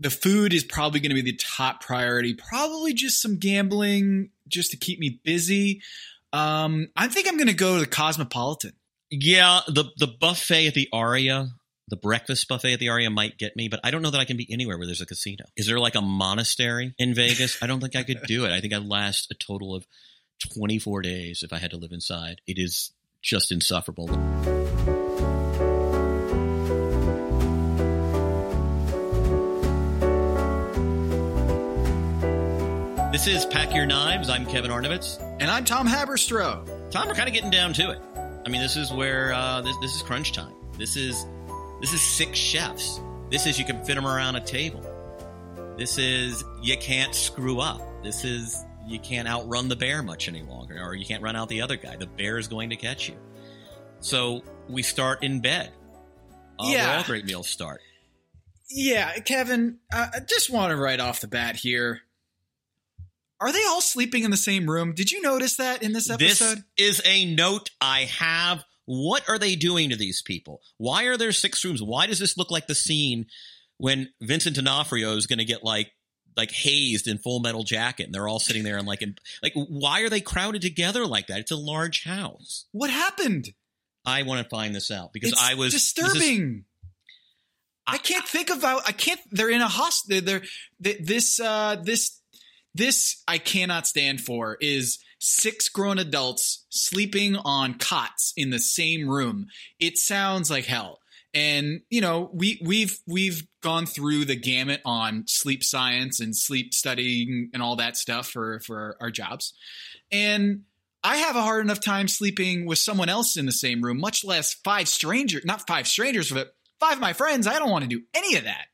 The food is probably going to be the top priority. Probably just some gambling just to keep me busy. Um, I think I'm going to go to the Cosmopolitan. Yeah, the the buffet at the Aria, the breakfast buffet at the Aria might get me, but I don't know that I can be anywhere where there's a casino. Is there like a monastery in Vegas? I don't think I could do it. I think I'd last a total of 24 days if I had to live inside. It is just insufferable. This is Pack Your Knives. I'm Kevin Arnovitz. And I'm Tom Haberstroh. Tom, we're kind of getting down to it. I mean, this is where uh, this this is crunch time. This is this is six chefs. This is you can fit them around a table. This is you can't screw up. This is you can't outrun the bear much any longer, or you can't run out the other guy. The bear is going to catch you. So we start in bed. Uh, Yeah. all great meals start. Yeah, Kevin, uh, I just want to right off the bat here. Are they all sleeping in the same room? Did you notice that in this episode? This is a note I have. What are they doing to these people? Why are there six rooms? Why does this look like the scene when Vincent D'Onofrio is going to get like like hazed in Full Metal Jacket, and they're all sitting there and like in, like why are they crowded together like that? It's a large house. what happened? I want to find this out because it's I was is- disturbing. I, can't think about. I can't. They're in a hospital. They're, th- this. Uh, this. This I cannot stand for is six grown adults sleeping on cots in the same room. It sounds like hell. And you know we we've we've gone through the gamut on sleep science and sleep studying and all that stuff for for our jobs, and I have a hard enough time sleeping with someone else in the same room, much less five strangers, not five strangers, but Five of my friends, I don't want to do any of that.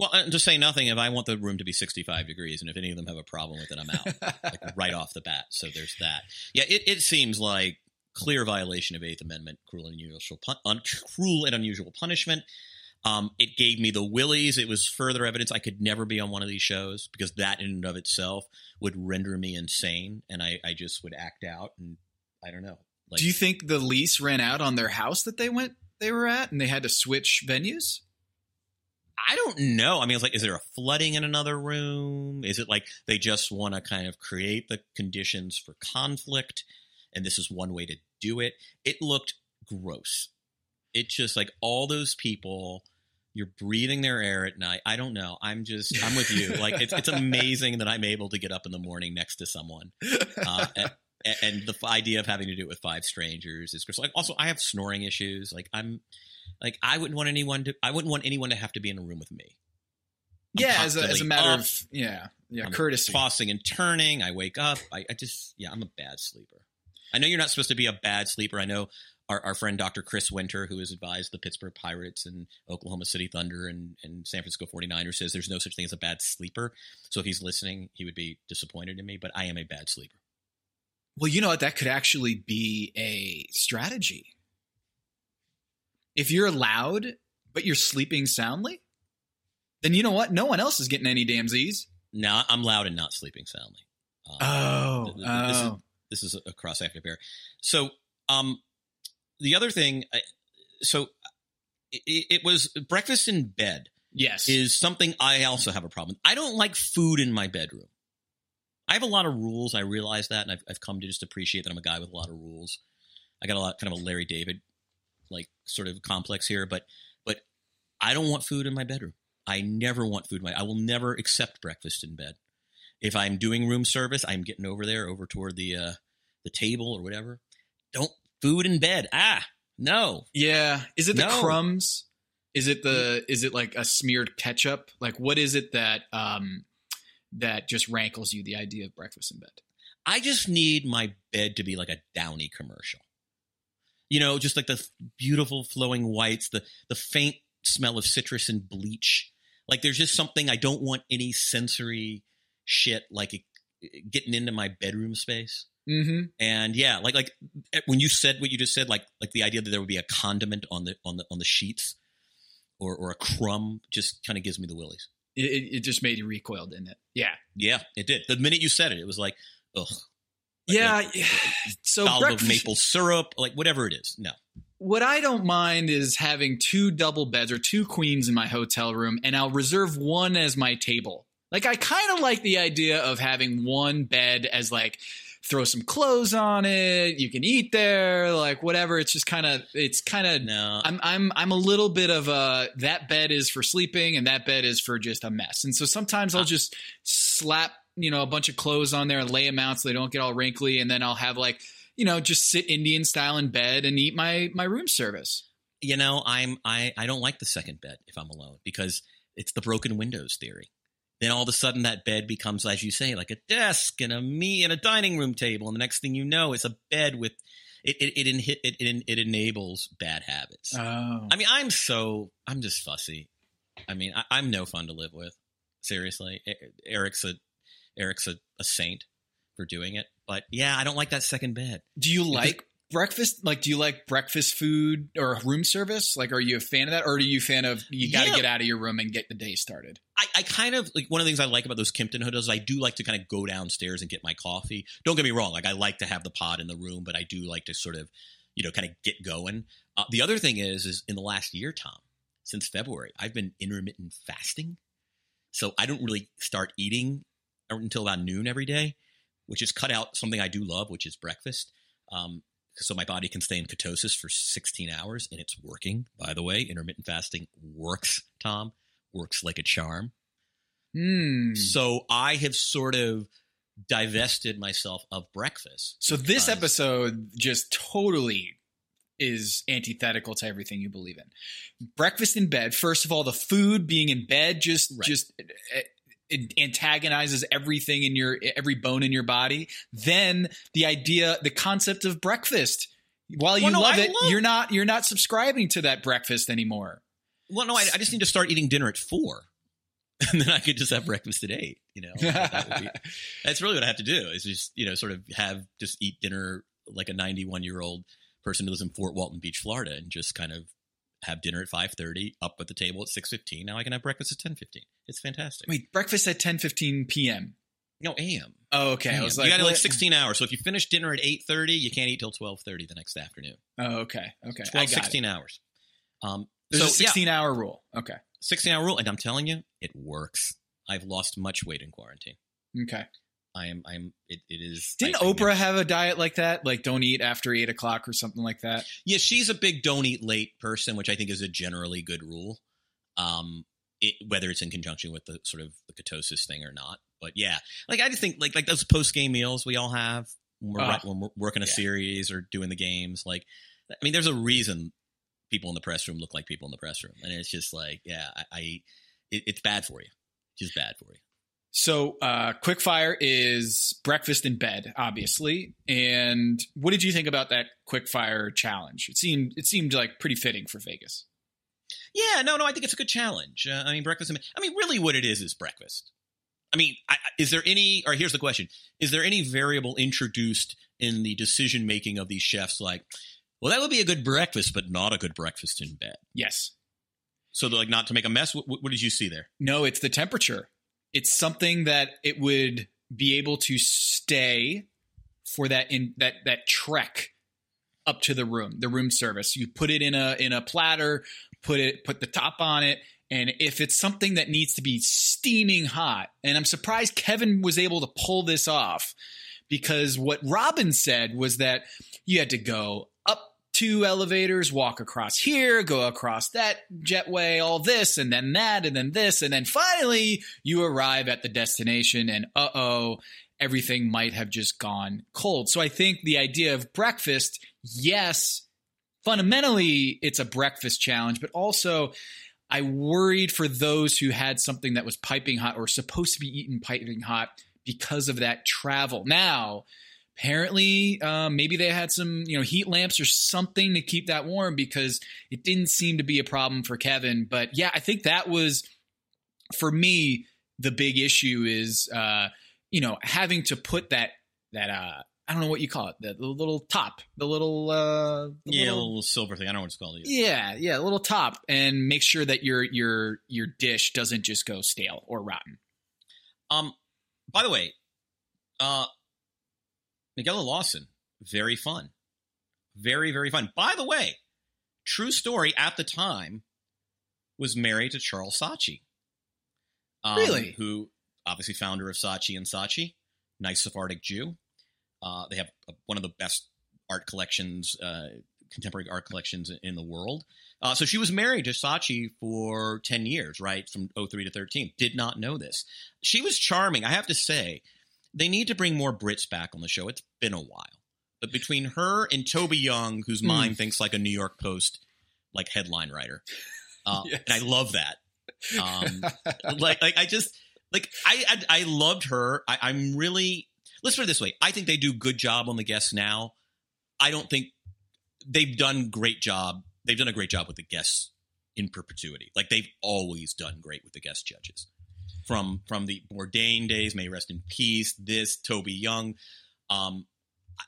Well, and to say nothing, if I want the room to be 65 degrees, and if any of them have a problem with it, I'm out like right off the bat. So there's that. Yeah, it, it seems like clear violation of Eighth Amendment, cruel and unusual, pun- un- cruel and unusual punishment. Um, it gave me the willies. It was further evidence I could never be on one of these shows because that in and of itself would render me insane, and I, I just would act out, and I don't know. Like, do you think the lease ran out on their house that they went they were at, and they had to switch venues? I don't know. I mean, it's like, is there a flooding in another room? Is it like they just want to kind of create the conditions for conflict? And this is one way to do it. It looked gross. It just like all those people, you're breathing their air at night. I don't know. I'm just, I'm with you. Like, it's, it's amazing that I'm able to get up in the morning next to someone. Uh, and, and the idea of having to do it with five strangers is gross. Like, also, I have snoring issues. Like, I'm, like I wouldn't want anyone to I wouldn't want anyone to have to be in a room with me. I'm yeah, as a, as a matter up. of yeah, yeah, I'm courtesy. tossing and turning. I wake up. I, I just yeah, I'm a bad sleeper. I know you're not supposed to be a bad sleeper. I know our, our friend Dr. Chris Winter, who has advised the Pittsburgh Pirates and Oklahoma City Thunder and, and San Francisco 49ers, says there's no such thing as a bad sleeper. So if he's listening, he would be disappointed in me, but I am a bad sleeper. Well, you know what? That could actually be a strategy. If you're loud but you're sleeping soundly, then you know what? No one else is getting any damn Z's. No, I'm loud and not sleeping soundly. Um, Oh, th- th- this is oh. this is a cross active pair. So, um, the other thing, I- so it, it was breakfast in bed Yes. is something I also have a problem. I don't like food in my bedroom. I have a lot of rules. I realize that, and I've, I've come to just appreciate that I'm a guy with a lot of rules. I got a lot, kind of a Larry David, like sort of complex here, but but I don't want food in my bedroom. I never want food in my. I will never accept breakfast in bed. If I'm doing room service, I'm getting over there, over toward the uh, the table or whatever. Don't food in bed. Ah, no. yeah. Is it the No. crumbs? Is it the is it like a smeared ketchup? Like what is it that um that just rankles you the idea of breakfast in bed? I just need my bed to be like a Downy commercial. You know, just like the beautiful flowing whites, the the faint smell of citrus and bleach. Like there's just something I don't want any sensory shit like it, getting into my bedroom space. Mm-hmm. And yeah, like like eh, when you said what you just said, like like the idea that there would be a condiment on the on the on the sheets or or a crumb just kind of gives me the willies. It, it, it just made you recoil, didn't it? Yeah. Yeah, it did. The minute you said it, it was like, ugh. Yeah. Like, yeah. So dollop of breakfast, maple syrup, like whatever it is. No. what I don't mind is having two double beds or two queens in my hotel room, and I'll reserve one as my table. Like I kind of like the idea of having one bed as like throw some clothes on it, you can eat there, like whatever. It's just kind of it's kind of No. I'm I'm I'm a little bit of a that bed is for sleeping and that bed is for just a mess. And so sometimes I'll ah. just slap, you know, a bunch of clothes on there and lay them out so they don't get all wrinkly and then I'll have like, you know, just sit Indian style in bed and eat my my room service. you know, I'm I I don't like the second bed if I'm alone because it's the broken windows theory. Then all of a sudden that bed becomes, as you say, like a desk and a me and a dining room table, and the next thing you know, it's a bed with it. It it it, it, it, it enables bad habits. Oh. I mean, I'm so I'm just fussy. I mean, I, I'm no fun to live with. Seriously, Eric's a Eric's a, a saint for doing it, but yeah, I don't like that second bed. Do you like breakfast? Like, do you like breakfast food or room service? Like, are you a fan of that, or are you a fan of you got to Yeah. get out of your room and get the day started? I, I kind of like one of the things I like about those Kimpton hotels. is I do like to kind of go downstairs and get my coffee. Don't get me wrong; like I like to have the pod in the room, but I do like to sort of, you know, kind of get going. Uh, the other thing is, is in the last year, Tom, since February, I've been intermittent fasting, so I don't really start eating until about noon every day, which is cut out something I do love, which is breakfast. Um, so my body can stay in ketosis for 16 hours, and it's working. By the way, intermittent fasting works, Tom works like a charm. Hmm. So I have sort of divested myself of breakfast. So this episode just totally is antithetical to everything you believe in. Breakfast in bed. First of all, the food being in bed just Right. just it antagonizes everything in your every bone in your body. Then the idea, the concept of breakfast. While you Well, no, love I it, love- you're not you're not subscribing to that breakfast anymore. Well, no, I, I just need to start eating dinner at four, and then I could just have breakfast at eight. You know, that would be, that's really what I have to do. Is just you know sort of have just eat dinner like a ninety-one year old person who lives in Fort Walton Beach, Florida, and just kind of have dinner at five thirty, up at the table at six fifteen. Now I can have breakfast at ten fifteen. It's fantastic. Wait, breakfast at ten fifteen p.m. no, a.m. Oh, okay. I was you like, got like sixteen hours. So if you finish dinner at eight thirty, you can't eat till twelve thirty the next afternoon. Oh, okay. Okay. 12, I got 16 hours. Um, There's so a yeah, 16 hour rule. Okay. 16 hour rule, and I'm telling you, it works. I've lost much weight in quarantine. Okay. I am. I'm. It, it is. Didn't I- I Oprah never- have a diet like that? Like don't eat after eight o'clock or something like that? Yeah, she's a big don't eat late person, which I think is a generally good rule. Um, it, whether it's in conjunction with the sort of the ketosis thing or not, but yeah, like I just think like like those post game meals we all have when we're, Ah, right- when we're working a yeah. series or doing the games. Like, I mean, there's a reason people in the press room look like people in the press room, and it's just like, yeah, I, I it, it's bad for you, just bad for you. So, uh, quickfire is breakfast in bed, obviously. And what did you think about that quickfire challenge? It seemed it seemed like pretty fitting for Vegas. Yeah, no, no, I think it's a good challenge. Uh, I mean, breakfast. I mean, really, what it is is breakfast. I mean, I- is there any? Or here's the question: Is there any variable introduced in the decision making of these chefs? Like, well, that would be a good breakfast, but not a good breakfast in bed. Yes. So, like, not to make a mess. What, what did you see there? No, it's the temperature. It's something that it would be able to stay for that in that that trek up to the room, the room service. You put it in a in a platter, put it put the top on it, and if it's something that needs to be steaming hot, and I'm surprised Kevin was able to pull this off because what Robin said was that you had to go two elevators, walk across here, go across that jetway, all this, and then that, and then this, and then finally you arrive at the destination, and uh oh, everything might have just gone cold. So I think the idea of breakfast, yes, fundamentally it's a breakfast challenge, but also I worried for those who had something that was piping hot or supposed to be eaten piping hot because of that travel. Now, apparently, um, maybe they had some, you know, heat lamps or something to keep that warm because it didn't seem to be a problem for Kevin. But yeah, I think that was for me the big issue is, uh, you know, having to put that that uh, I don't know what you call it, the, the little top, the little, uh, the Yeah, little- little silver thing. I don't know what it's called. Either. yeah, yeah, a little top, and make sure that your your your dish doesn't just go stale or rotten. Um, by the way, uh, Nigella Lawson, very fun, very very fun. By the way, true story. At the time, was married to Charles Saatchi. Um, Really? Who obviously founder of Saatchi and Saatchi, nice Sephardic Jew. Uh, they have uh, one of the best art collections, uh, contemporary art collections in the world. Uh, so she was married to Saatchi for 10 years, right? From 03 to 13. Did not know this. She was charming. I have to say, they need to bring more Brits back on the show. It's been a while. But between her and Toby Young, whose Hmm. mind thinks like a New York Post like headline writer, uh, Yes. and I love that. Um, like, like I just like I I, I loved her. I, I'm really let's put it this way. I think they do good job on the guests now. I don't think they've done great job. They've done a great job with the guests in perpetuity. Like they've always done great with the guest judges. From from the Bourdain days, may rest in peace. This Toby Young. Um,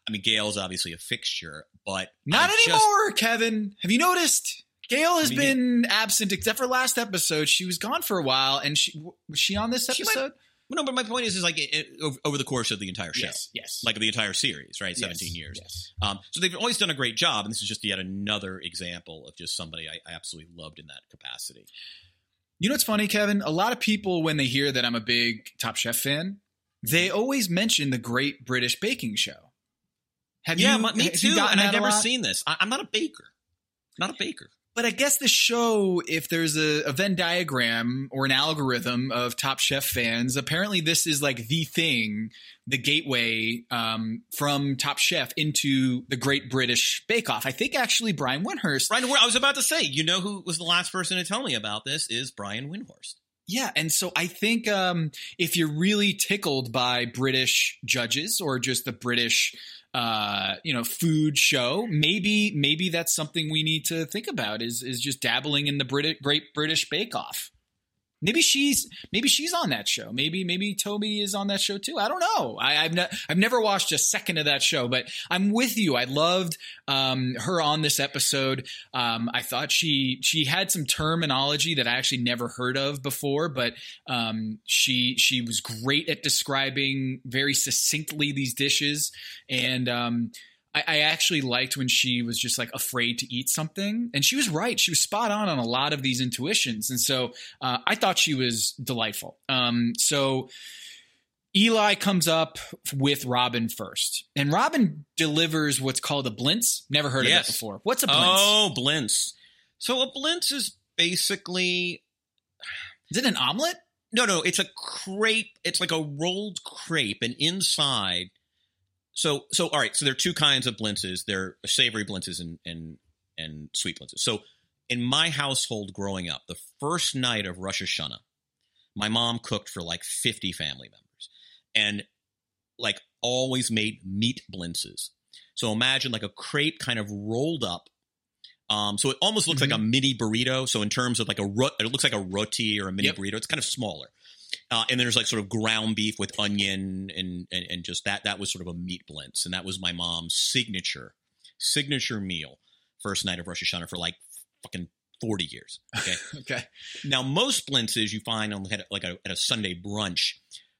I mean, Gail's obviously a fixture, but Not I just- anymore, Kevin. Have you noticed? Gail has do you been absent except for last episode. She was gone for a while, and she was she on this She might- episode? no, but my point is, is like it, it- over, over the course of the entire show, Yes, yes, like the entire series, right? Yes, Seventeen years. Yes. Um, so they've always done a great job, and this is just yet another example of just somebody I, I absolutely loved in that capacity. You know what's funny, Kevin? A lot of people, when they hear that I'm a big Top Chef fan, they always mention the Great British Baking Show. Have yeah, you, me too. And I've never seen this. I, I'm not a baker. Not a baker. But I guess the show, if there's a, a Venn diagram or an algorithm of Top Chef fans, apparently this is like the thing, the gateway um, from Top Chef into the Great British Bake Off. I think actually Brian Windhorst. Brian, I was about to say, you know who was the last person to tell me about this is Brian Windhorst. Yeah, and so I think um, if you're really tickled by British judges or just the British uh, you know, food show. Maybe maybe that's something we need to think about is is just dabbling in the Brit- Great British Bake Off. Maybe she's maybe she's on that show. Maybe maybe Toby is on that show too. I don't know. I, have ne- I've never watched a second of that show, but I'm with you. I loved um, her on this episode. Um, I thought she she had some terminology that I actually never heard of before, but um, she she was great at describing very succinctly these dishes and. I, I, actually liked when she was just like afraid to eat something, and she was right. She was spot on on a lot of these intuitions, and so uh, I thought she was delightful. Um, so Eli comes up with Robin first, and Robin delivers what's called a blintz. Never heard yes. of it before. What's a blintz? Oh, blintz. So a blintz is basically. Is it an omelet? No, no, it's a crepe. It's like a rolled crepe, and inside so so all right. So there are two kinds of blintzes. There are savory blintzes and and and sweet blintzes. So in my household growing up, the first night of Rosh Hashanah, my mom cooked for like 50 family members and like always made meat blintzes. So imagine like a crepe kind of rolled up. Um, so it almost looks mm-hmm. like a mini burrito. So in terms of like a, ro- it looks like a roti or a mini yep. burrito. It's kind of smaller. Uh, and then there's like sort of ground beef with onion and, and and just that that was sort of a meat blintz, and that was my mom's signature signature meal first night of Rosh Hashanah for like fucking 40 years. Okay. okay. Now, most blintzes you find on like a, at a Sunday brunch,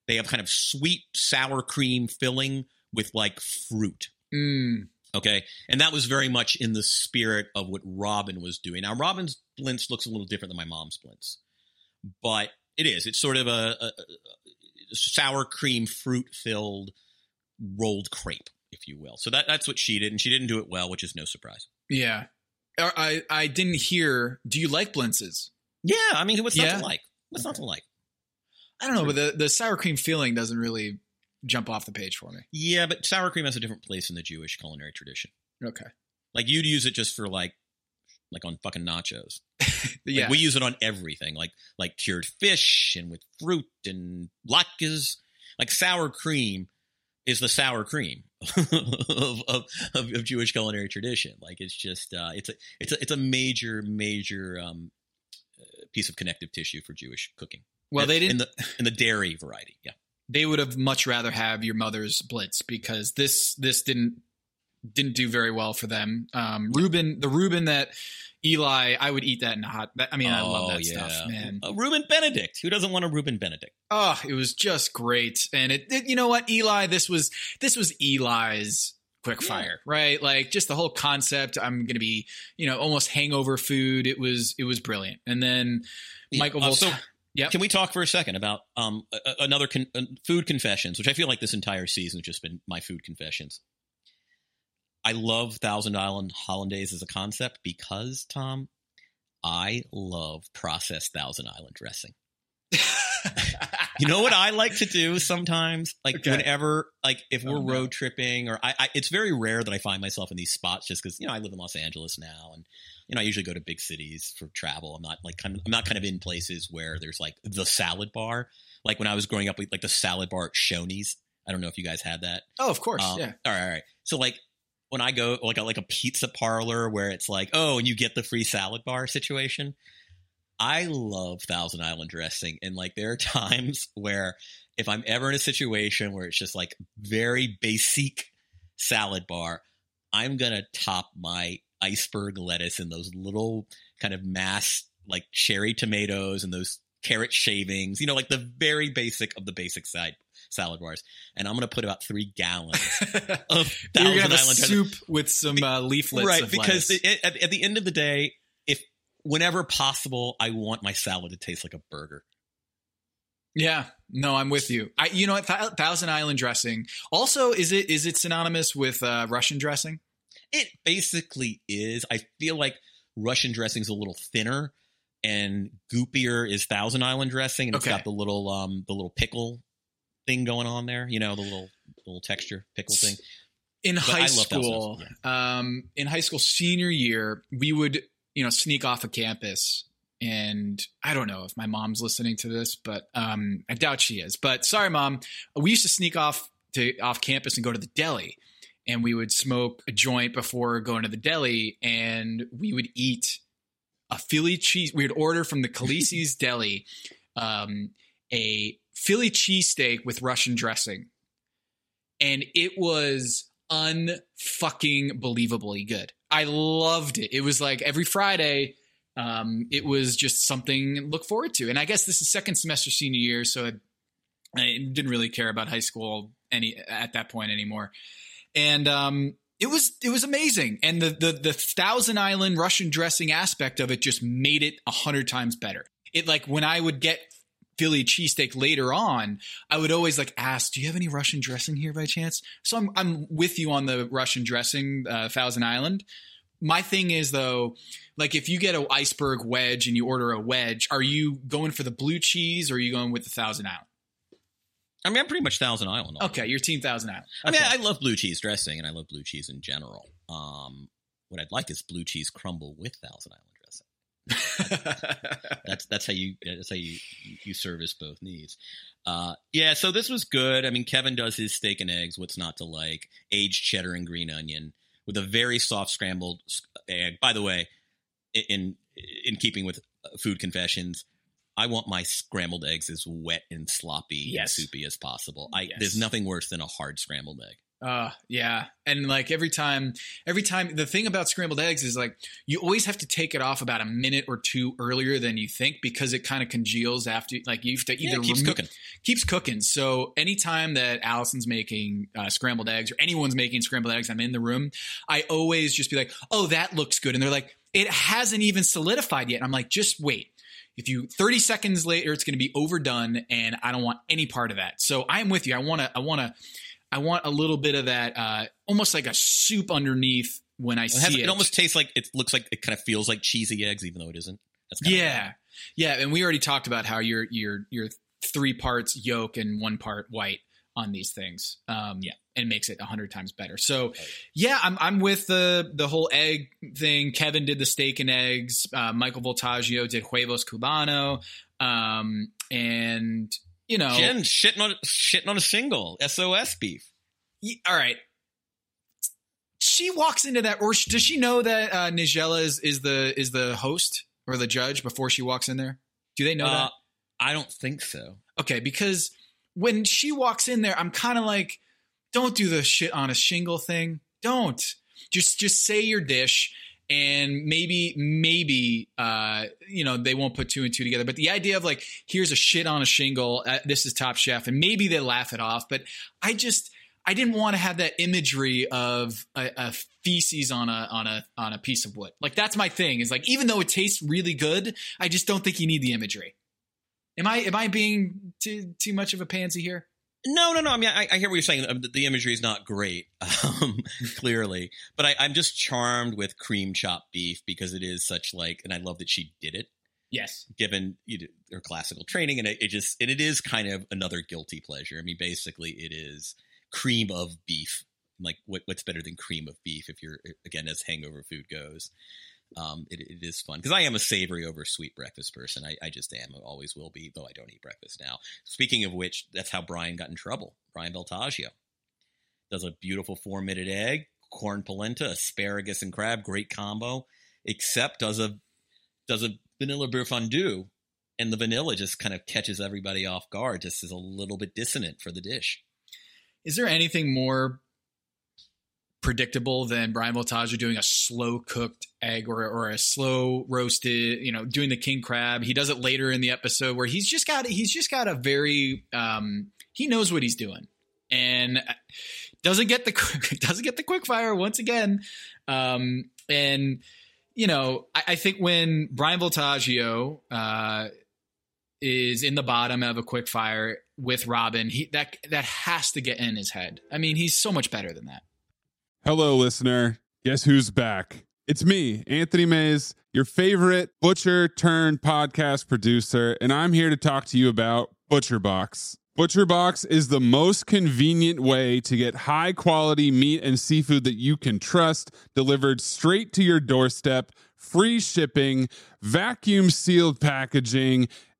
they have kind of sweet sour cream filling with like fruit. Mm. Okay. And that was very much in the spirit of what Robin was doing. Now, Robin's blintz looks a little different than my mom's blintz, but it is. It's sort of a, a, a sour cream fruit filled rolled crepe, if you will. So that that's what she did, and she didn't do it well, which is no surprise. Yeah, I I didn't hear. Do you like blintzes? Yeah, I mean, what's yeah. not to like? What's not to like? I don't know, but the the sour cream feeling doesn't really jump off the page for me. Yeah, but sour cream has a different place in the Jewish culinary tradition. Okay. Like you'd use it just for like like on fucking nachos. yeah, like we use it on everything, like like cured fish and with fruit and latkes. Like sour cream is the sour cream of, of, of, of, Jewish culinary tradition. Like it's just uh, it's a it's a it's a major major um, uh, piece of connective tissue for Jewish cooking. Well, they didn't in the in the dairy variety. Yeah, they would have much rather have your mother's blintz because this this didn't didn't do very well for them. Um, Reuben, the Reuben that Eli, I would eat that in a hot. I mean, oh, I love that yeah. stuff, man. Uh, Reuben Benedict. Who doesn't want a Reuben Benedict? Oh, it was just great. And it, it you know what, Eli, this was this was Eli's quick fire, yeah. right? Like just the whole concept. I'm going to be, you know, almost hangover food. It was it was brilliant. And then Michael. Uh, so, yeah. Can we talk for a second about um, another con- uh, food confessions, which I feel like this entire season has just been my food confessions. I love Thousand Island Hollandaise as a concept because, Tom, I love processed Thousand Island dressing. you know what I like to do sometimes? Like okay. whenever, like if we're oh, no. road tripping, or I, I, it's very rare that I find myself in these spots just because you know I live in Los Angeles now, and you know I usually go to big cities for travel. I'm not like kind of, I'm not kind of in places where there's like the salad bar. Like when I was growing up, like the salad bar at Shoney's. I don't know if you guys had that. Oh, of course, um, yeah. All right, all right. So like when I go like a, like a pizza parlor where it's like, oh, and you get the free salad bar situation. I love Thousand Island dressing, and like there are times where if I'm ever in a situation where it's just like very basic salad bar, I'm gonna top my iceberg lettuce and those little kind of mass like cherry tomatoes and those carrot shavings, you know, like the very basic of the basic side salad bars, and I'm going to put about three gallons of have Island soup with some uh, leaflets, right? because it, at, at the end of the day, if whenever possible, I want my salad to taste like a burger. Yeah, no, I'm with you. I, you know what, Th- Thousand Island dressing. Also, is it is it synonymous with uh, Russian dressing? It basically is. I feel like Russian dressing is a little thinner, and goopier is Thousand Island dressing, and okay. it's got the little um the little pickle thing going on there. You know, the little little texture pickle thing. In but high school, yeah. um, in high school senior year, we would you know sneak off of campus. And I don't know if my mom's listening to this, but um, I doubt she is. But sorry, mom. We used to sneak off to off campus and go to the deli. and we would smoke a joint before going to the deli, and we would eat a Philly cheese. We would order from the Khaleesi's Deli um, a Philly cheesesteak with Russian dressing, and it was unfucking believably good. I loved it. It was like every Friday. Um, it was just something to look forward to. And I guess this is second semester senior year, so I, I didn't really care about high school any at that point anymore. And um, it was it was amazing. And the the the Thousand Island Russian dressing aspect of it just made it a hundred times better. It like when I would get Philly cheesesteak later on, I would always like ask, "Do you have any Russian dressing here by chance?" So I'm I'm with you on the Russian dressing, uh, Thousand Island. My thing is though, like if you get an iceberg wedge and you order a wedge, are you going for the blue cheese or are you going with the Thousand Island? I mean, I'm pretty much Thousand Island. Okay, you're Team Thousand Island. I mean, I love blue cheese dressing, and I love blue cheese in general. Um, what I'd like is blue cheese crumble with Thousand Island. That's that's how you that's how you you service both needs. Uh, yeah, so this was good. I mean, Kevin does his steak and eggs. What's not to like? Aged cheddar and green onion with a very soft scrambled egg. By the way, in in keeping with uh, food confessions. I want my scrambled eggs as wet and sloppy Yes. and soupy as possible. I Yes. there's nothing worse than a hard scrambled egg. Uh, yeah. And like every time, every time, the thing about scrambled eggs is like you always have to take it off about a minute or two earlier than you think because it kind of congeals after, like you have to either it keeps remo- cooking. keeps cooking. So anytime that Allison's making uh, scrambled eggs or anyone's making scrambled eggs, I'm in the room. I always just be like, "Oh, that looks good," and they're like, "It hasn't even solidified yet." And I'm like, "Just wait." If you 30 seconds later, it's going to be overdone, and I don't want any part of that. So I'm with you. I want to. I want to. I want a little bit of that, uh, almost like a soup underneath when I It, see has, it. it almost tastes like it looks like it kind of feels like cheesy eggs, even though it isn't. That's kind of Yeah, yeah, and we already talked about how you're you're you're three parts yolk and one part white on these things. Um, Yeah. and makes it a hundred times better. So, yeah, I'm I'm with the the whole egg thing. Kevin did the steak and eggs. Uh, Michael Voltaggio did huevos cubano, um, and you know, Jen shitting on shitting on a single SOS beef. y- all right. She walks into that, or sh- does she know that uh, Nigella is, is the is the host or the judge before she walks in there? Do they know that? Uh, I don't think so. Okay, because when she walks in there, I'm kind of like, don't do the shit on a shingle thing. Don't just just say your dish, and maybe maybe uh, you know they won't put two and two together. But the idea of like, here's a shit on a shingle. Uh, this is Top Chef, and maybe they laugh it off. But I just I didn't want to have that imagery of a, a feces on a on a on a piece of wood. Like that's my thing. Is like even though it tastes really good, I just don't think you need the imagery. Am I am I being too too much of a pansy here? No, no, no. I mean, I, I hear what you're saying. Um, The, the imagery is not great, um, clearly, but I, I'm just charmed with cream chopped beef because it is such like, and I love that she did it, Yes. given you know, her classical training, and it, it just, and it is kind of another guilty pleasure. I mean, basically, it is cream of beef. Like, what, what's better than cream of beef? If you're again as hangover food goes, um, it, it is fun because I am a savory over sweet breakfast person. I, I just am, always will be, though I don't eat breakfast now. Speaking of which, that's how Brian got in trouble. Brian Voltaggio does a beautiful four minute egg, corn polenta, asparagus, and crab, great combo. Except does a does a vanilla beurre fondue, and the vanilla just kind of catches everybody off guard. Just is a little bit dissonant for the dish. Is there anything more predictable than Brian Voltaggio doing a slow cooked egg or or a slow roasted, you know, doing the king crab? He does it later in the episode where he's just got he's just got a very um he knows what he's doing and doesn't get the doesn't get the quick fire once again. Um and you know, I, I think when Brian Voltaggio uh is in the bottom of a quick fire with Robin, he that that has to get in his head. I mean, he's so much better than that. Hello, listener. Guess who's back? It's me, Anthony Mays, your favorite butcher turned podcast producer, and I'm here to talk to you about ButcherBox. ButcherBox is the most convenient way to get high quality meat and seafood that you can trust delivered straight to your doorstep, free shipping, vacuum sealed packaging,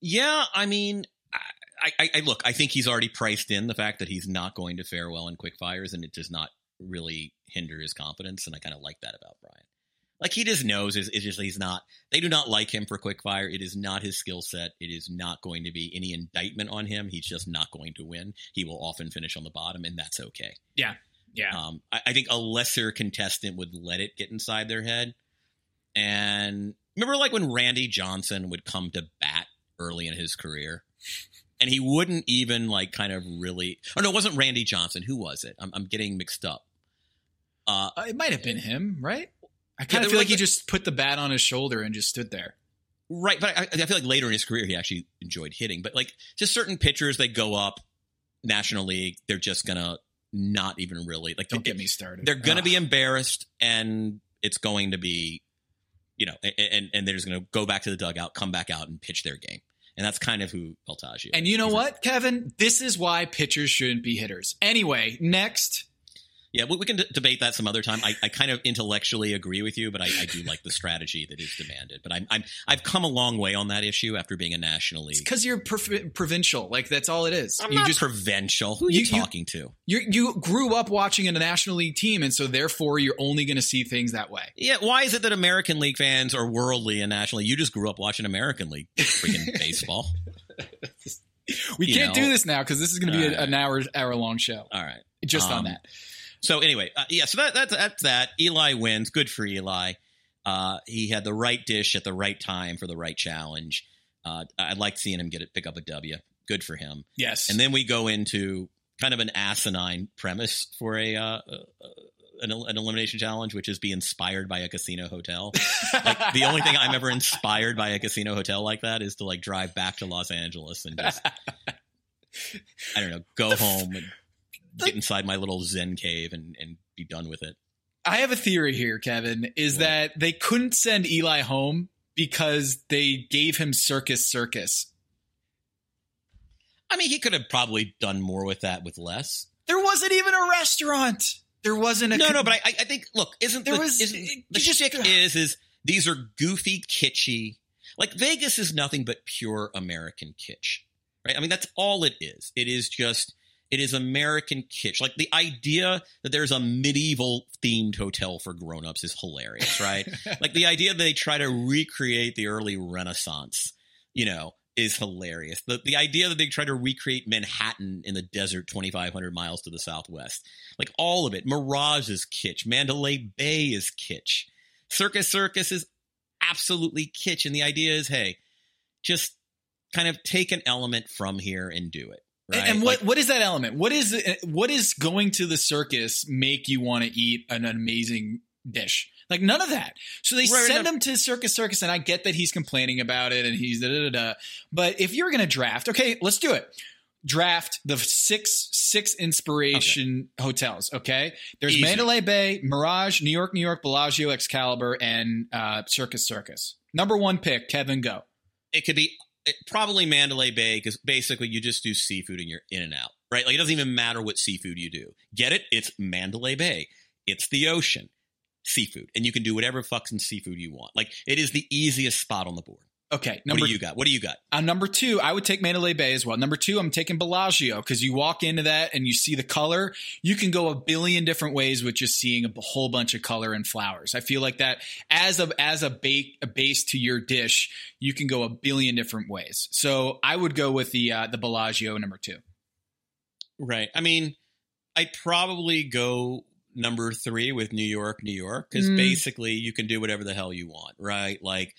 Yeah, I mean, I, I, I look. I think he's already priced in the fact that he's not going to fare well in quick fires, and it does not really hinder his confidence. And I kind of like that about Brian. Like he just knows is it's just he's not. They do not like him for quick fire. It is not his skill set. It is not going to be any indictment on him. He's just not going to win. He will often finish on the bottom, and that's okay. Yeah. Yeah. Um, I, I think a lesser contestant would let it get inside their head. And remember, like when Randy Johnson would come to bat early in his career, and he wouldn't even like kind of really. Oh no, it wasn't Randy Johnson. Who was it? I'm, I'm getting mixed up. Uh, Uh, it might have been him, right? I kind there of feel like he just put the bat on his shoulder and just stood there. Right, but I, I feel like later in his career he actually enjoyed hitting. But like just certain pitchers, they go up National League, they're just gonna not even really like Don't get me started. They're gonna be embarrassed, and it's going to be, you know, and and they're just gonna go back to the dugout, come back out, and pitch their game. And that's kind of who Voltaggio. And you know what, Kevin? This is why pitchers shouldn't be hitters. Anyway, next. Yeah, we, we can d- debate that some other time. I, I kind of intellectually agree with you, but I, I do like the strategy that is demanded. But I'm, I'm I've come a long way on that issue after being a national league. Because you're prov- provincial. Like, that's all it is. I'm you not just provincial. Who are you, you- you- talking to? you you grew up watching a National League team, and so therefore you're only going to see things that way. Yeah, why is it that American League fans are worldly and nationally? You just grew up watching American League freaking baseball. We You can't know. do this now because this is going to be a, an hour hour long show. All right. Just on Um, that. So anyway, uh, yeah. So that, that's that's that. Eli wins. Good for Eli. Uh, he had the right dish at the right time for the right challenge. Uh, I like seeing him get it, pick up a W. Good for him. Yes. And then we go into kind of an asinine premise for a uh, uh, an, an elimination challenge, which is be inspired by a casino hotel. like the only thing I'm ever inspired by a casino hotel like that is to like drive back to Los Angeles and just I don't know, go home and get inside my little Zen cave and, and be done with it. I have a theory here, Kevin, is What? that they couldn't send Eli home because they gave him Circus Circus. I mean, he could have probably done more with that with less. There wasn't even a restaurant. There wasn't a No, no, but I, I think look, isn't There the, was- isn't, the just- shtick is is these are goofy, kitschy. Like Vegas is nothing but pure American kitsch, right? I mean, that's all it is. It is just it is American kitsch. Like the idea that there's a medieval themed hotel for grown-ups is hilarious, right? like the idea that they try to recreate the early Renaissance, you know, is hilarious. The the idea that they try to recreate Manhattan in the desert 2,500 miles to the southwest, like all of it. Mirage is kitsch. Mandalay Bay is kitsch. Circus Circus is absolutely kitsch. And the idea is, hey, just kind of take an element from here and do it. Right? And, what Like, what is that element? What is what is going to the circus make you want to eat an amazing dish? Like none of that. So they Right, send no. him to Circus Circus, and I get that he's complaining about it and he's da da da. da. But if you're going to draft, okay, let's do it. Draft the six six inspiration hotels. Okay, there's Easy. Mandalay Bay, Mirage, New York, New York, Bellagio, Excalibur, and uh, Circus Circus. Number one pick, Kevin. Go. it could be it, probably Mandalay Bay because basically you just do seafood and you're in and out, right? Like it doesn't even matter what seafood you do. Get it? It's Mandalay Bay. It's the ocean, seafood, and you can do whatever fucking seafood you want. Like it is the easiest spot on the board. Okay, What do you got? What do you got? Uh, number two, I would take Mandalay Bay as well. Number two, I'm taking Bellagio because you walk into that and you see the color. You can go a billion different ways with just seeing a whole bunch of color and flowers. I feel like that as a as a bake a base to your dish, you can go a billion different ways. So I would go with the uh, the Bellagio number two. Right. I mean, I'd probably go number three with New York, New York, because Mm. basically you can do whatever the hell you want, right? Like,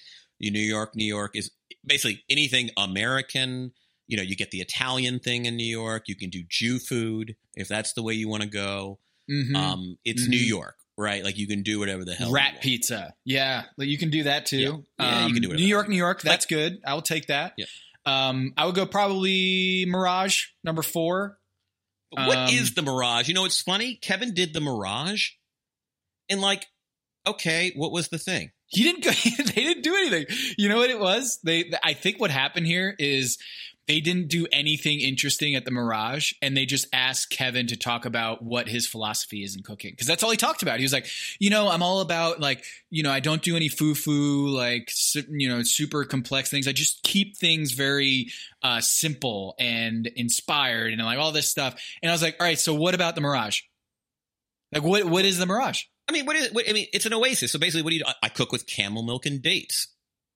New York, New York is basically anything American. You know, you get the Italian thing in New York. You can do Jew food if that's the way you want to go. Mhm. Um, it's Mhm. New York, right? Like you can do whatever the hell. Rat pizza, yeah, like, you can do that too. Yeah. Yeah, you can do whatever New York, New York, that's good. I will take that. Yeah. Um, I would go probably Mirage number four. But what Um, is the Mirage? You know, it's funny. Kevin did the Mirage, and like, okay, what was the thing? He didn't go. They didn't do anything. You know what it was? They. I think what happened here is they didn't do anything interesting at the Mirage, and they just asked Kevin to talk about what his philosophy is in cooking because that's all he talked about. He was like, you know, I'm all about like, you know, I don't do any foo foo like, you know, super complex things. I just keep things very uh, simple and inspired and like all this stuff. And I was like, all right, so what about the Mirage? Like, what what is the Mirage? I mean, what is? What, I mean, it's an oasis. So basically, what do you? do? I, I cook with camel milk and dates,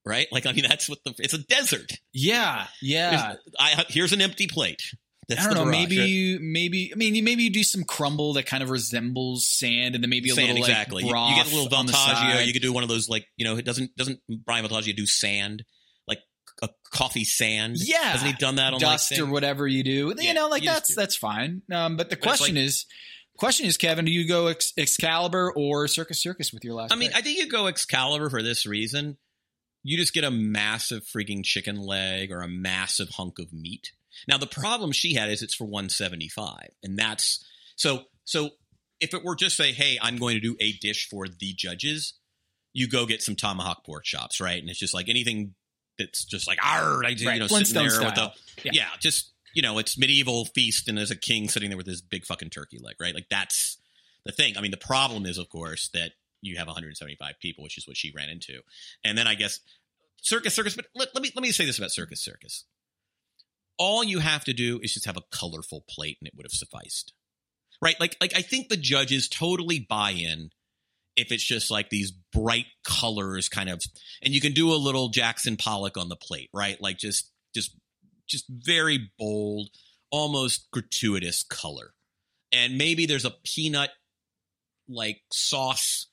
right? Like, I mean, that's what the. It's a desert. Yeah, yeah. There's- I here's an empty plate. That's I don't know. Mirage, maybe right? you, maybe I mean, maybe you do some crumble that kind of resembles sand, and then maybe a sand little exactly. like You- you, get a little on the Voltaggio. side. You could do one of those like you know. It doesn't doesn't Brian Voltaggio do sand like a coffee sand? Yeah. hasn't he done that on dust like or whatever you do. Yeah, you know, like you that's that's fine. Um, but the But question like- is, question is, Kevin, do you go Ex- Excalibur or Circus Circus with your last? I mean, pick? I think you go Excalibur for this reason. You just get a massive freaking chicken leg or a massive hunk of meat. Now the problem she had is it's for 175 and that's so so if it were just say hey, I'm going to do a dish for the judges, you go get some tomahawk pork chops, right? And it's just like anything that's just like ah, I you Right, know Flintstone sitting there with style. the Yeah. yeah, just you know, it's medieval feast and there's a king sitting there with his big fucking turkey leg, right? Like that's the thing. I mean, the problem is, of course, that you have 175 people, which is what she ran into. And then I guess Circus Circus, but let, let me let me say this about Circus Circus. All you have to do is just have a colorful plate and it would have sufficed. Right? Like like I think the judges totally buy in if it's just like these bright colors kind of and you can do a little Jackson Pollock on the plate, right? Like just just just very bold, almost gratuitous color. And maybe there's a peanut like sauce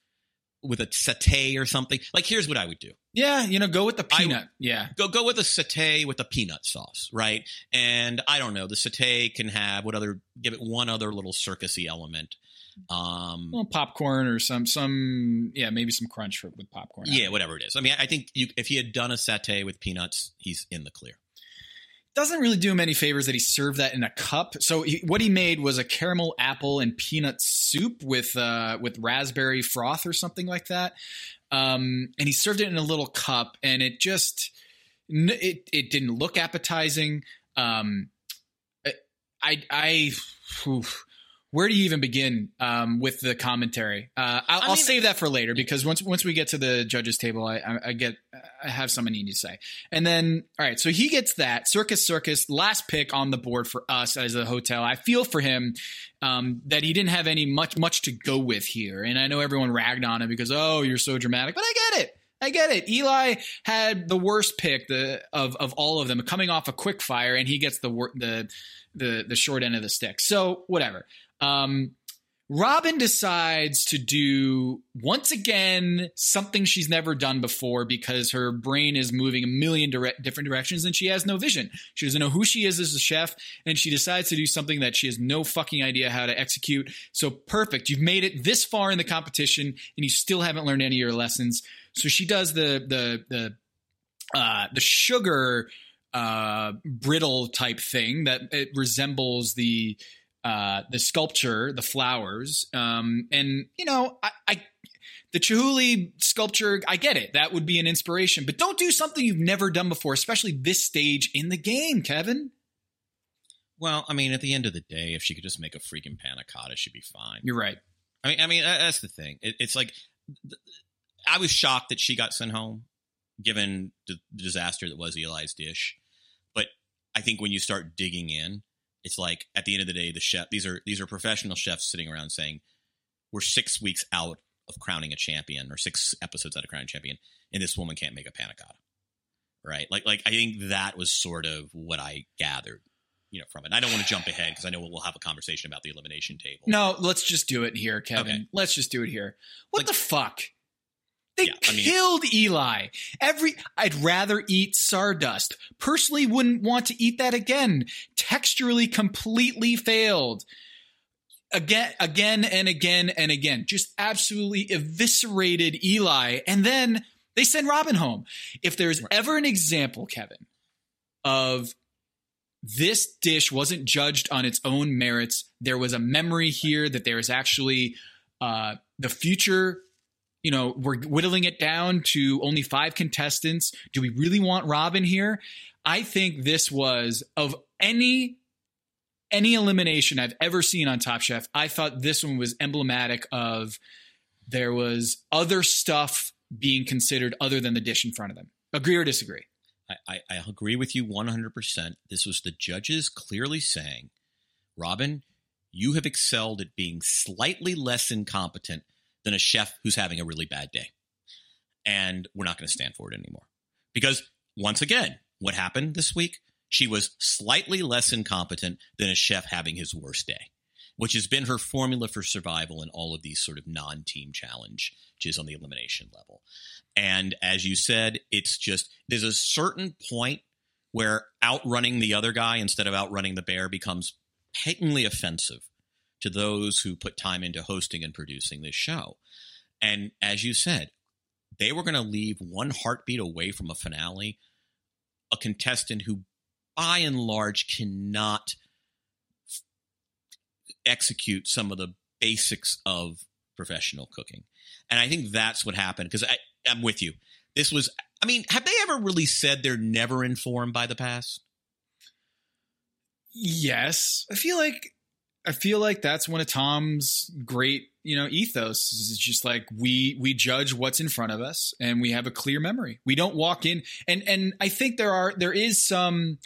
with a satay or something. Like here's what I would do. yeah, you know, go with the I- peanut. yeah, Go go with a satay with a peanut sauce, right? And I don't know, the satay can have what other give it one other little circusy element. Um well, popcorn or some some yeah, maybe some crunch for, with popcorn. yeah, whatever it is. I mean, I think you, if he had done a satay with peanuts, he's in the clear. Doesn't really do him any favors that he served that in a cup. So he, what he made was a caramel apple and peanut soup with uh, with raspberry froth or something like that. Um, and he served it in a little cup, and it just it it didn't look appetizing. Um, I I. where do you even begin um, with the commentary? Uh, I'll, I I'll mean- save that for later because once once we get to the judges table, I, I, I get I have something I need to say. And then, all right, so he gets that Circus Circus last pick on the board for us as a hotel. I feel for him um, that he didn't have any much much to go with here, and I know everyone ragged on him because oh you're so dramatic, but I get it. I get it. Eli had the worst pick the of of all of them, coming off a quick fire, and he gets the the the the short end of the stick. So whatever. Um, Robin decides to do once again something she's never done before because her brain is moving a million dire- different directions and she has no vision. She doesn't know who she is as a chef and she decides to do something that she has no fucking idea how to execute. So perfect. You've made it this far in the competition and you still haven't learned any of your lessons. So she does the the the uh, the sugar uh, brittle type thing that it resembles the uh, the sculpture, the flowers, um, and you know, I, I the Chihuly sculpture, I get it. That would be an inspiration, but don't do something you've never done before, especially this stage in the game, Kevin. Well, I mean, at the end of the day, if she could just make a freaking panna cotta, she'd be fine. You're right. I mean, I mean, that's the thing. It, it's like I was shocked that she got sent home, given the disaster that was Eli's dish. But I think when you start digging in, it's like at the end of the day, the chef these are these are professional chefs sitting around saying, "We're six weeks out of crowning a champion, or six episodes out of crowning a champion, and this woman can't make a panna cotta." Right? Like, like I think that was sort of what I gathered, you know, from it. And I don't want to jump ahead because I know we'll have a conversation about the elimination table. No, let's just do it here, Kevin. Okay. Let's just do it here. What Like- the fuck? They Yeah, I mean- killed Eli. Every I'd rather eat sawdust. Personally wouldn't want to eat that again. Texturally completely failed. Again again and again and again. Just absolutely eviscerated Eli. And then they send Robin home. If there's ever an example, Kevin, of this dish wasn't judged on its own merits. There was a memory here that there is actually uh, the future. You know, we're whittling it down to only five contestants. Do we really want Robin here? I think this was of any any elimination I've ever seen on Top Chef. I thought this one was emblematic of there was other stuff being considered other than the dish in front of them. Agree or disagree? I, I, agree with you 100%. This was the judges clearly saying, Robin, you have excelled at being slightly less incompetent than a chef who's having a really bad day. And we're not going to stand for it anymore. Because once again, what happened this week? She was slightly less incompetent than a chef having his worst day, which has been her formula for survival in all of these sort of non team challenges which is on the elimination level. And as you said, it's just there's a certain point where outrunning the other guy instead of outrunning the bear becomes patently offensive to those who put time into hosting and producing this show. And as you said, they were going to leave one heartbeat away from a finale, a contestant who, by and large, cannot f- execute some of the basics of professional cooking. And I think that's what happened because I'm with you. This was, I mean, have they ever really said they're never informed by the past? Yes, I feel like I feel like that's one of Tom's great, you know, ethos. Is just like we we judge what's in front of us, and we have a clear memory. We don't walk in, and and I think there are there is some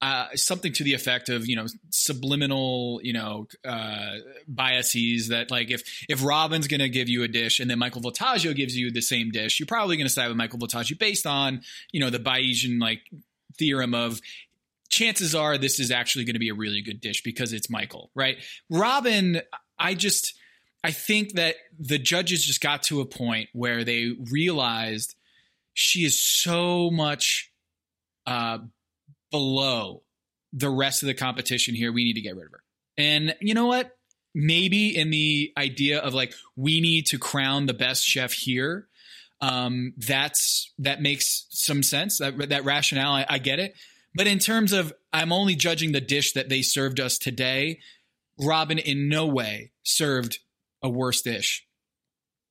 uh, something to the effect of you know subliminal you know uh, biases that like if if Robin's going to give you a dish and then Michael Voltaggio gives you the same dish, you're probably going to side with Michael Voltaggio based on you know the Bayesian like theorem of chances are this is actually going to be a really good dish because it's Michael, right? Robin, I just I think that the judges just got to a point where they realized she is so much uh, below the rest of the competition here. We need to get rid of her. And you know what? Maybe in the idea of like we need to crown the best chef here, um, that's that makes some sense. That that rationale, I, I get it. But in terms of I'm only judging the dish that they served us today, Robin in no way served a worse dish.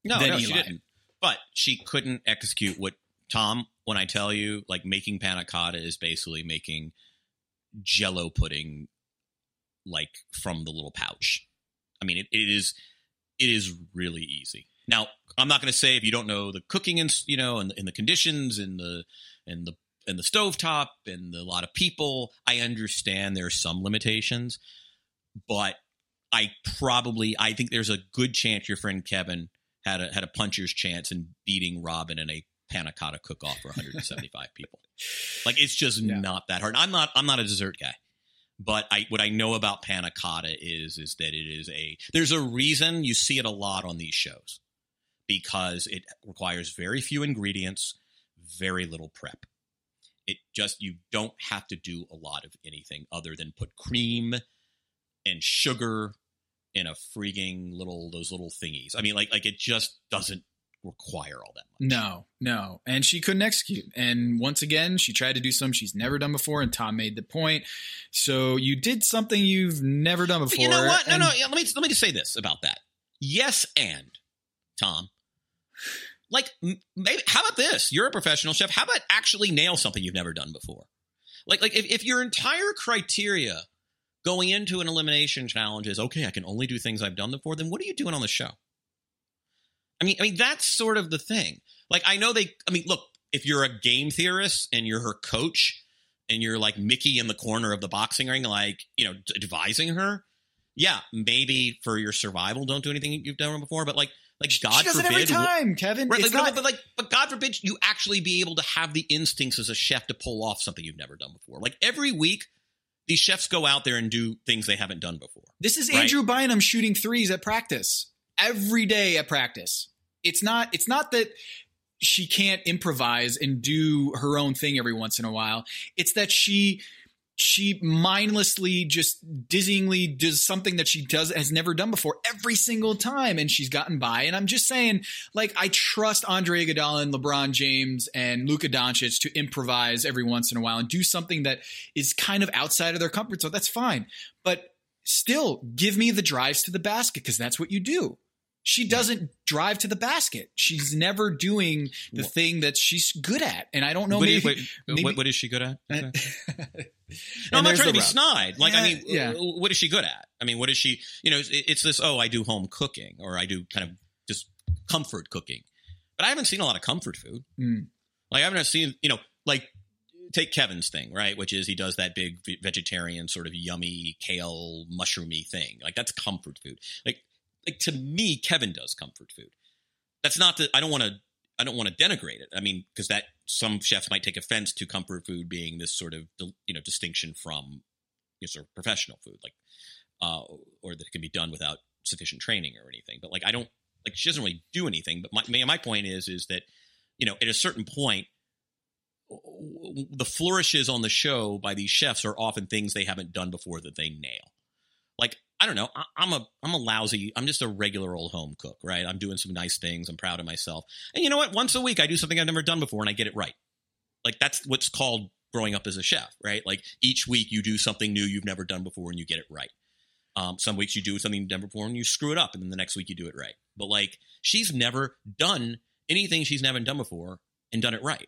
No, than no, she didn't. But she couldn't execute what Tom. When I tell you, like making panna cotta is basically making Jello pudding, like from the little pouch. I mean, it, it is it is really easy. Now, I'm not going to say if you don't know the cooking and you know and, and the conditions and the and the and the stovetop and the, a lot of people. I understand there are some limitations, but I probably I think there's a good chance your friend Kevin had a had a puncher's chance in beating Robin in a panna cotta cook off for 175 people. Like it's just Yeah. not that hard. I'm not I'm not a dessert guy. But I what I know about panna cotta is is that it is a there's a reason you see it a lot on these shows because it requires very few ingredients, very little prep. It just you don't have to do a lot of anything other than put cream and sugar in a freaking little those little thingies. I mean, like like it just doesn't require all that much. No, no. And she couldn't execute. And once again, she tried to do something she's never done before, and Tom made the point. So you did something you've never done before. But you know what? No, no. yeah, Let me let me just say this about that. Yes, and Tom, like maybe how about this? You're a professional chef. How about actually nail something you've never done before? Like like if, if your entire criteria going into an elimination challenge is okay, I can only do things I've done before. Then what are you doing on the show? I mean, I mean that's sort of the thing. Like I know they. I mean, look, if you're a game theorist and you're her coach and you're like Mickey in the corner of the boxing ring, like you know, advising her, yeah, maybe for your survival, don't do anything you've done before. But like, like God she does forbid, it every time, Kevin. Right, like, not- but like, but God forbid you actually be able to have the instincts as a chef to pull off something you've never done before. Like every week, these chefs go out there and do things they haven't done before. This is Right. Andrew Bynum shooting threes at practice every day at practice. It's not. It's not that she can't improvise and do her own thing every once in a while. It's that she she mindlessly just dizzyingly does something that she does has never done before every single time and she's gotten by. And i'm just saying like i trust andre Iguodala and lebron james and luka doncic to improvise every once in a while and do something that is kind of outside of their comfort zone. That's fine. But still give me the drives to the basket because that's what you do she doesn't drive to the basket she's never doing the thing that she's good at and i don't know What, maybe, wait, maybe- what, what is she good at? And- No, I'm not trying to be rub. snide. Like, I Uh, mean, yeah. what is she good at? I mean, what is she? You know, it's, it's this. Oh, I do home cooking, or I do kind of just comfort cooking. But I haven't seen a lot of comfort food. Mm. Like, I haven't seen. You know, like take Kevin's thing, right? Which is he does that big ve- vegetarian sort of yummy kale mushroomy thing. Like that's comfort food. Like, like to me, Kevin does comfort food. That's not that I don't want to. I don't want to denigrate it. I mean, because that some chefs might take offense to comfort food being this sort of you know distinction from you know, sort of professional food, like uh, or that it can be done without sufficient training or anything. But like, I don't like she doesn't really do anything. But my my point is is that you know at a certain point, the flourishes on the show by these chefs are often things they haven't done before that they nail. Like I don't know, I, I'm a I'm a lousy, I'm just a regular old home cook, right? I'm doing some nice things, I'm proud of myself, and you know what? Once a week, I do something I've never done before, and I get it right. Like that's what's called growing up as a chef, right? Like each week you do something new you've never done before, and you get it right. Um, some weeks you do something you've done before, and you screw it up, and then the next week you do it right. But like she's never done anything she's never done before and done it right.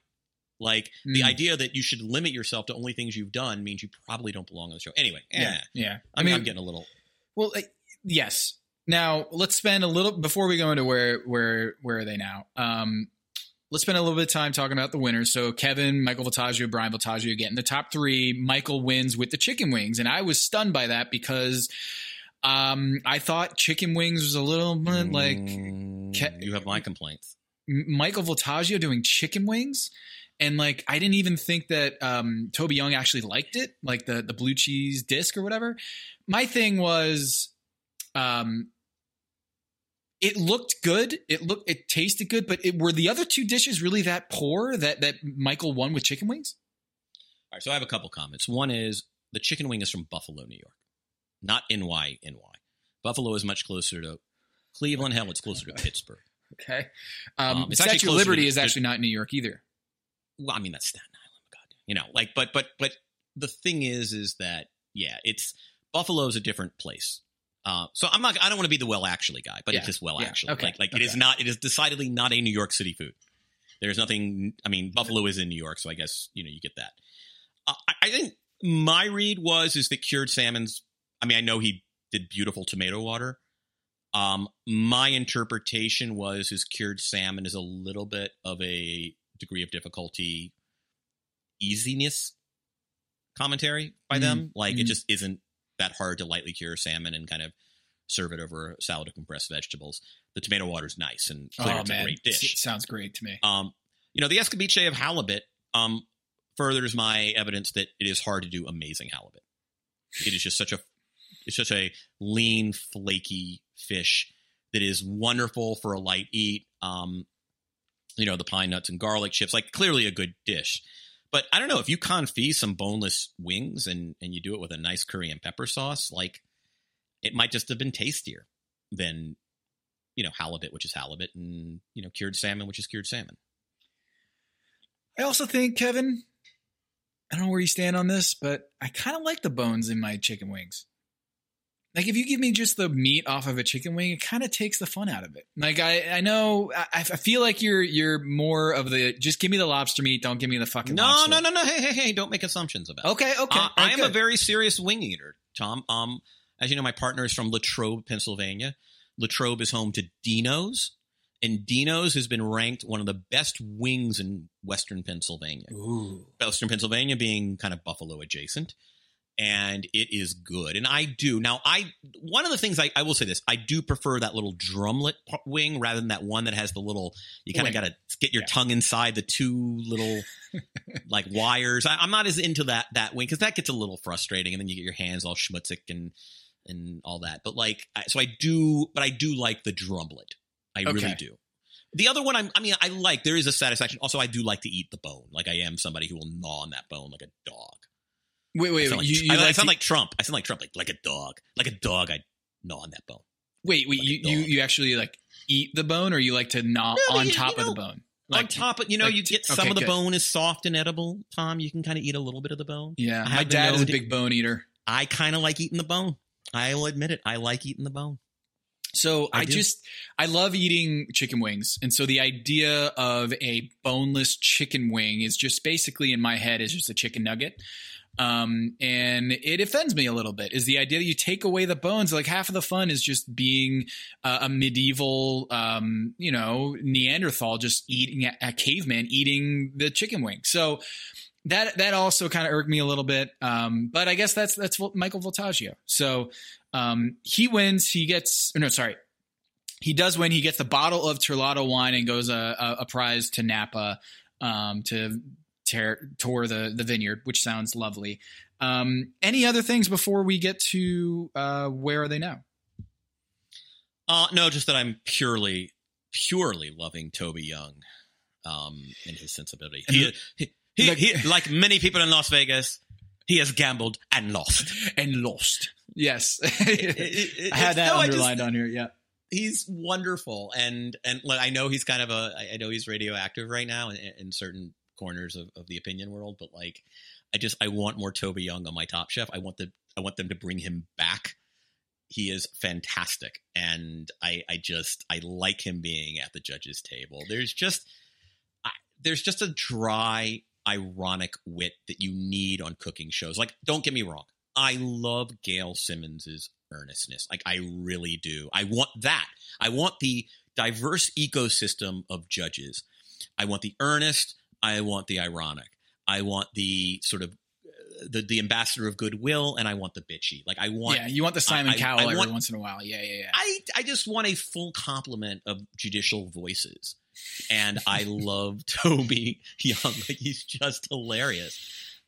Like the Mm. idea that you should limit yourself to only things you've done means you probably don't belong on the show. Anyway, yeah eh. yeah I mean, I'm getting a little. Well, uh, yes. Now let's spend a little before we go into where where where are they now? Um, let's spend a little bit of time talking about the winners. So Kevin, Michael Voltaggio, Brian Voltaggio getting the top three. Michael wins with the chicken wings, and I was stunned by that because um, I thought chicken wings was a little bit like Mm, Ke- you have my complaints. Michael Voltaggio doing chicken wings. And like, I didn't even think that um, Toby Young actually liked it, like the the blue cheese disc or whatever. My thing was, um, it looked good. It looked, it tasted good, but it, were the other two dishes really that poor that that Michael won with chicken wings? All right, so I have a couple comments. One is the chicken wing is from Buffalo, New York, not NY, NY. Buffalo is much closer to Cleveland. Hell, it's closer to Pittsburgh. Okay, um, Um, it's actually Statue of closer to Liberty is actually not in New York either. Well, I mean that's Staten Island, God, you know, like, but, but, but the thing is, is that yeah, it's Buffalo is a different place. Uh, so I'm not. I don't want to be the well actually guy, but Yeah, it's just well yeah, actually. okay, Like, like it is not. It is decidedly not a New York City food. There's nothing. I mean, Buffalo is in New York, so I guess you know you get that. Uh, I, I think my read was is that cured salmon's. I mean, I know he did beautiful tomato water. Um, my interpretation was his cured salmon is a little bit of a degree of difficulty, easiness commentary by Mhm, them. Like it mhm. just isn't that hard to lightly cure salmon and kind of serve it over a salad of compressed vegetables. The tomato water is nice and clear. oh it's man, a great dish. S- sounds great to me. Um, you know, the escabeche of halibut um, furthers my evidence that it is hard to do amazing halibut. It is just such a it's such a lean, flaky fish that is wonderful for a light eat. Um, you know, the pine nuts and garlic chips, like clearly a good dish. But I don't know if you confit some boneless wings and and you do it with a nice curry and pepper sauce, like it might just have been tastier than you know halibut, which is halibut, and you know cured salmon, which is cured salmon. I also think Kevin. I don't know where you stand on this, but I kind of like the bones in my chicken wings. Like if you give me just the meat off of a chicken wing, it kind of takes the fun out of it. Like I, I know, I, I feel like you're you're more of the just give me the lobster meat, don't give me the fucking No, lobster. no, no, no. Hey, hey, hey! Don't make assumptions about. it. Okay, okay. Uh, I am a very serious wing eater, Tom. Um, as you know, my partner is from Latrobe, Pennsylvania. Latrobe is home to Dino's, and Dino's has been ranked one of the best wings in Western Pennsylvania. Ooh. Western Pennsylvania being kind of Buffalo adjacent. And it is good. And I do. Now, I one of the things I, I will say this, I do prefer that little drumlet wing rather than that one that has the little you kind of got to get your Yeah. tongue inside the two little like wires. I, I'm not as into that that wing because that gets a little frustrating, and then you get your hands all schmutzik and and all that. But like, so I do, but I do like the drumlet. I really do. The other one, I'm, I mean, I like. There is a satisfaction. Also, I do like to eat the bone. Like I am somebody who will gnaw on that bone like a dog. Wait, wait, sound like, you, you I, I sound to- like Trump. I sound like Trump. Like like a dog. Like a dog. I gnaw on that bone. wait, wait. like You, you you actually like eat the bone, or you like to gnaw No, on you- top you of the know, bone? on top of you know, like you get some okay, of the good. bone is soft and edible. Tom, you can kind of eat a little bit of the bone. Yeah, my dad is a big bone eater. I kind of like eating the bone. I will admit it. I like eating the bone. So I I, just I love eating chicken wings, and so the idea of a boneless chicken wing is just basically in my head is just a chicken nugget. Um, and it offends me a little bit. Is the idea that you take away the bones? Like half of the fun is just being uh, a medieval, um, you know, Neanderthal, just eating a, a caveman eating the chicken wing. So that that also kind of irked me a little bit. Um, but I guess that's that's Michael Voltaggio. So um, he wins. He gets no, sorry, he does win. He gets the bottle of Terlato wine and goes a, a, a prize to Napa um, to tear, tour the the vineyard, which sounds lovely. Um, any other things before we get to uh, where are they now? Uh, no, just that I'm purely, purely loving Toby Young, um, and his sensibility. He, he, he, like- he- like many people in Las Vegas, he has gambled and lost. And lost. Yes, It- it- I had that no, I just- underlined on here. Yeah. he's wonderful and and look, I know he's kind of a I know he's radioactive right now in, in certain corners of, of the opinion world, but like I just I want more Toby Young on my Top Chef. I want the I want them to bring him back. He is fantastic, and I I just I like him being at the judges' table. There's just I, there's just a dry ironic wit that you need on cooking shows. Like, don't get me wrong, I love Gail Simmons's earnestness. Like, I really do. I want that. I want the diverse ecosystem of judges. I want the earnest. I want the ironic. I want the sort of uh, the the ambassador of goodwill, and I want the bitchy. Like, I want yeah, you want the Simon I- Cowell I every want- once in a while. Yeah, yeah, yeah. I I just want a full complement of judicial voices, and I love Toby Young. Like he's just hilarious,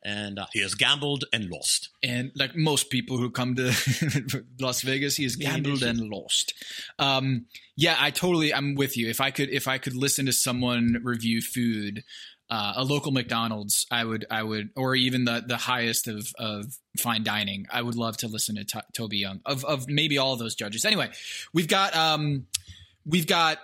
and uh, he has gambled and lost. and like most people who come to Las Vegas, he has gambled and lost. Um, yeah, I totally, I'm with you. If I could, if I could listen to someone review food, uh, a local McDonald's, I would, I would, or even the the highest of of fine dining, I would love to listen to To- Toby Young of of maybe all of those judges. Anyway, we've got um, we've got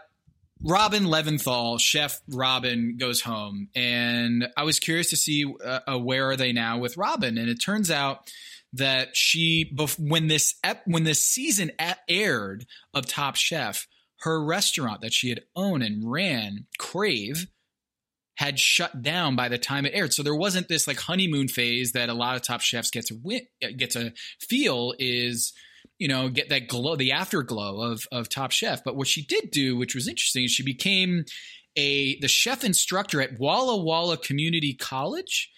Robin Leventhal, Chef Robin goes home, and I was curious to see uh, uh, where are they now with Robin, and it turns out that she when this ep- when this season aired of Top Chef, her restaurant that she had owned and ran, Crave, had shut down by the time it aired. So there wasn't this like honeymoon phase that a lot of Top Chefs get to win, get to feel is you know get that glow the afterglow of of top chef but what she did do which was interesting is she became a the chef instructor at walla walla community college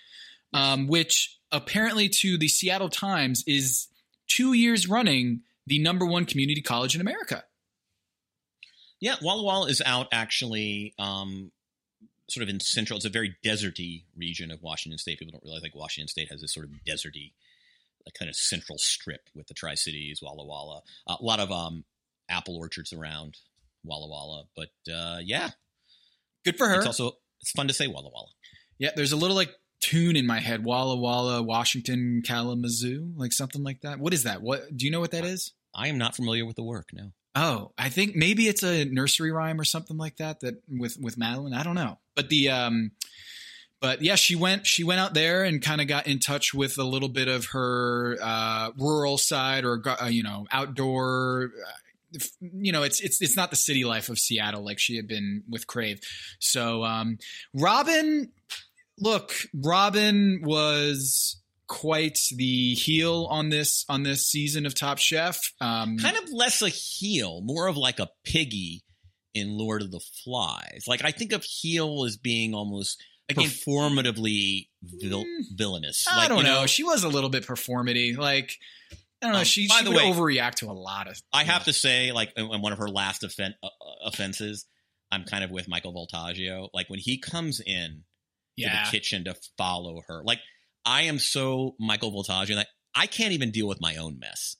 um, which apparently to the seattle times is two years running the number one community college in america Yeah, Walla Walla is out actually, um, sort of in central. It's a very deserty region of Washington State. People don't realize like Washington State has this sort of deserty a kind of central strip with the Tri Cities, Walla Walla. Uh, a lot of um, apple orchards around Walla Walla, but uh, yeah, Good for her. it's also it's fun to say Walla Walla. yeah, there's a little like tune in my head. Walla Walla, Washington, Kalamazoo, like something like that. What is that? What do you know what that is? I am not familiar with the work. No. Oh, I think maybe it's a nursery rhyme or something like that. That with with Madeline, I don't know. But the um, but yeah, she went she went out there and kind of got in touch with a little bit of her uh, rural side or uh, you know outdoor. Uh, you know, it's it's it's not the city life of Seattle like she had been with Crave. So, um, Robin, look, Robin was quite the heel on this on this season of Top Chef. Um, Kind of less a heel, more of like a piggy in Lord of the Flies. Like I think of heel as being almost Again- performatively vil- Mm, villainous. I Like, don't you know. She was a little bit performity. Like I don't know. Um, she, by she the would way- overreact to a lot of. I have to say, like in one of her last offen- uh, offenses, I'm kind of with Michael Voltaggio. Like when he comes in Yeah. to the kitchen to follow her, like I am so Michael Voltaggio that I can't even deal with my own mess.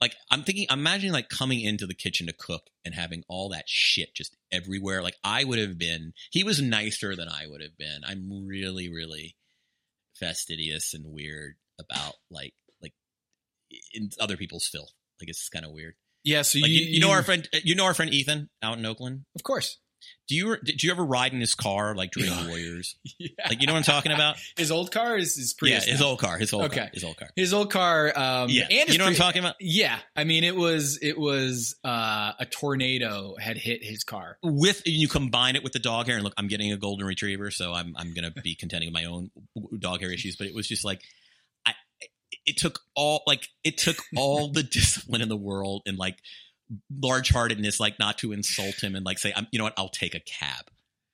Like I'm thinking, I'm imagining like coming into the kitchen to cook and having all that shit just everywhere. Like I would have been. He was nicer than I would have been. I'm really, really fastidious and weird about like like in other people's filth. Like it's kind of weird. Yeah. So Like, you, you, you know our friend, uh, you know our friend Ethan out in Oakland. Of course. Do you did you ever ride in his car like during. Warriors? Yeah. Like you know what I'm talking about? His old car is his Prius. yeah, his now. old car, his old Okay. car, his old car. His old car. Um, Yeah, And you know what I'm talking about? Yeah. I mean, it was it was uh, a tornado had hit his car. With you combine it with the dog hair, and look, I'm getting a golden retriever, so I'm I'm gonna be contending with my own dog hair issues. But it was just like, I it took all like it took all the discipline in the world and like large heartedness, like not to insult him and like say, I'm you know what, I'll take a cab.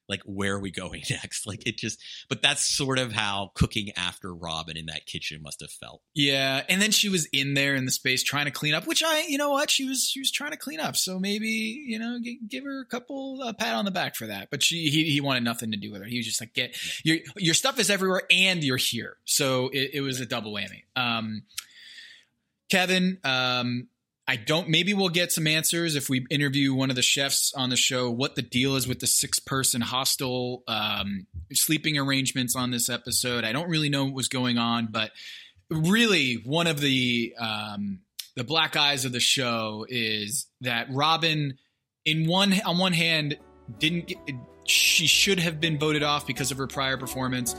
Like, where are we going next? Like, it just, but that's sort of how cooking after Robin in that kitchen must have felt. Yeah, and then she was in there in the space trying to clean up, which I, you know what, she was she was trying to clean up. So maybe you know, g- give her a couple a pat on the back for that. But she he, he wanted nothing to do with her. He was just like, get your your stuff is everywhere and you're here. So it, it was a double whammy. Um, Kevin, um, I don't. Maybe we'll get some answers if we interview one of the chefs on the show. What the deal is with the six-person hostel um, sleeping arrangements on this episode? I don't really know what was going on, but really, one of the um, the black eyes of the show is that Robin, in one on one hand, didn't get, she should have been voted off because of her prior performance.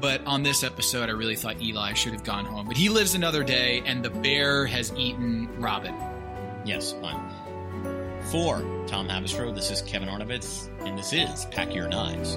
But on this episode, I really thought Eli should have gone home. But he lives another day, and the bear has eaten Robin. Yes, fine. For Tom Haberstroh, this is Kevin Arnovitz, and this is Pack Your Knives.